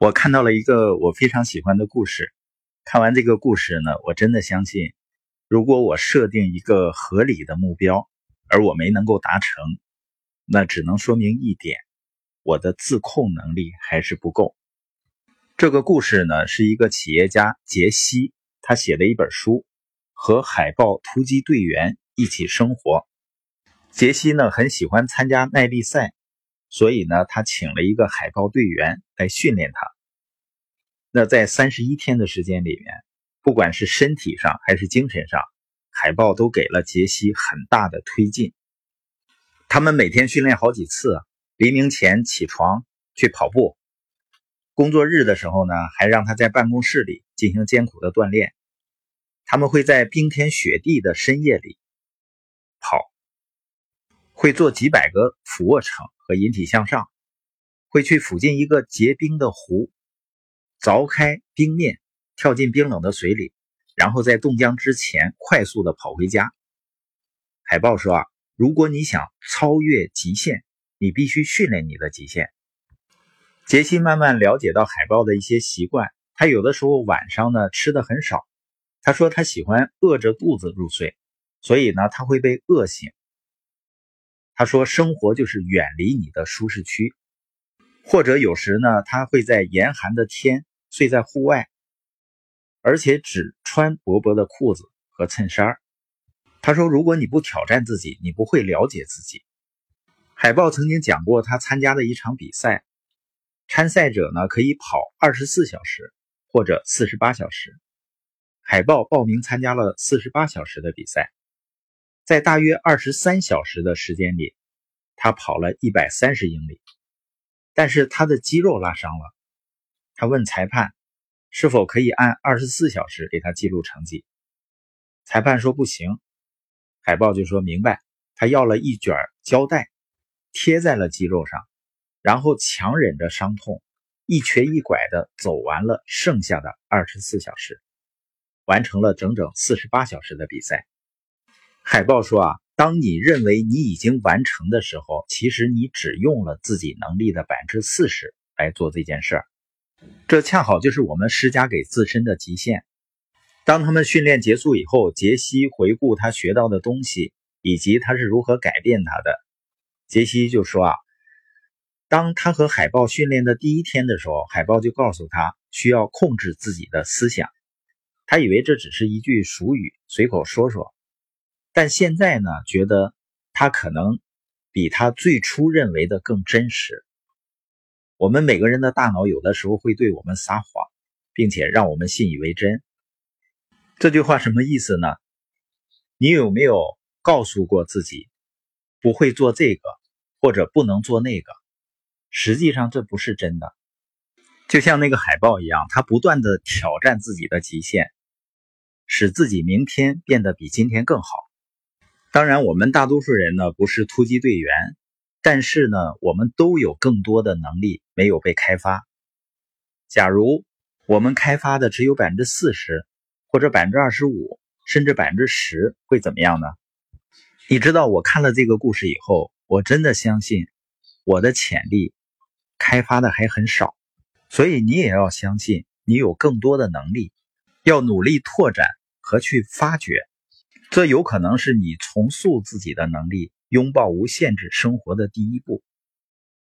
我看到了一个我非常喜欢的故事。看完这个故事呢，我真的相信，如果我设定一个合理的目标，而我没能够达成，那只能说明一点：我的自控能力还是不够。这个故事呢，是一个企业家杰西他写的一本书，《和海豹突击队员一起生活》。杰西呢很喜欢参加耐力赛。所以呢，他请了一个海豹队员来训练他。那在三十一天的时间里面，不管是身体上还是精神上，海豹都给了杰西很大的推进。他们每天训练好几次，黎明前起床去跑步，工作日的时候呢，还让他在办公室里进行艰苦的锻炼。他们会在冰天雪地的深夜里跑，会做几百个俯卧撑。和引体向上，会去附近一个结冰的湖，凿开冰面，跳进冰冷的水里，然后在冻僵之前快速的跑回家。海豹说：“啊，如果你想超越极限，你必须训练你的极限。”杰西慢慢了解到海豹的一些习惯，他有的时候晚上呢吃的很少。他说他喜欢饿着肚子入睡，所以呢他会被饿醒。他说：“生活就是远离你的舒适区，或者有时呢，他会在严寒的天睡在户外，而且只穿薄薄的裤子和衬衫。”他说：“如果你不挑战自己，你不会了解自己。”海豹曾经讲过，他参加的一场比赛，参赛者呢可以跑二十四小时或者四十八小时。海豹报名参加了四十八小时的比赛。在大约二十三小时的时间里，他跑了一百三十英里，但是他的肌肉拉伤了。他问裁判是否可以按二十四小时给他记录成绩，裁判说不行。海豹就说明白，他要了一卷胶带贴在了肌肉上，然后强忍着伤痛，一瘸一拐的走完了剩下的二十四小时，完成了整整四十八小时的比赛。海豹说：“啊，当你认为你已经完成的时候，其实你只用了自己能力的百分之四十来做这件事儿。这恰好就是我们施加给自身的极限。当他们训练结束以后，杰西回顾他学到的东西以及他是如何改变他的。杰西就说：啊，当他和海豹训练的第一天的时候，海豹就告诉他需要控制自己的思想。他以为这只是一句俗语，随口说说。”但现在呢，觉得他可能比他最初认为的更真实。我们每个人的大脑有的时候会对我们撒谎，并且让我们信以为真。这句话什么意思呢？你有没有告诉过自己不会做这个，或者不能做那个？实际上这不是真的。就像那个海豹一样，他不断的挑战自己的极限，使自己明天变得比今天更好。当然，我们大多数人呢不是突击队员，但是呢，我们都有更多的能力没有被开发。假如我们开发的只有百分之四十，或者百分之二十五，甚至百分之十，会怎么样呢？你知道，我看了这个故事以后，我真的相信我的潜力开发的还很少。所以你也要相信，你有更多的能力，要努力拓展和去发掘。这有可能是你重塑自己的能力、拥抱无限制生活的第一步。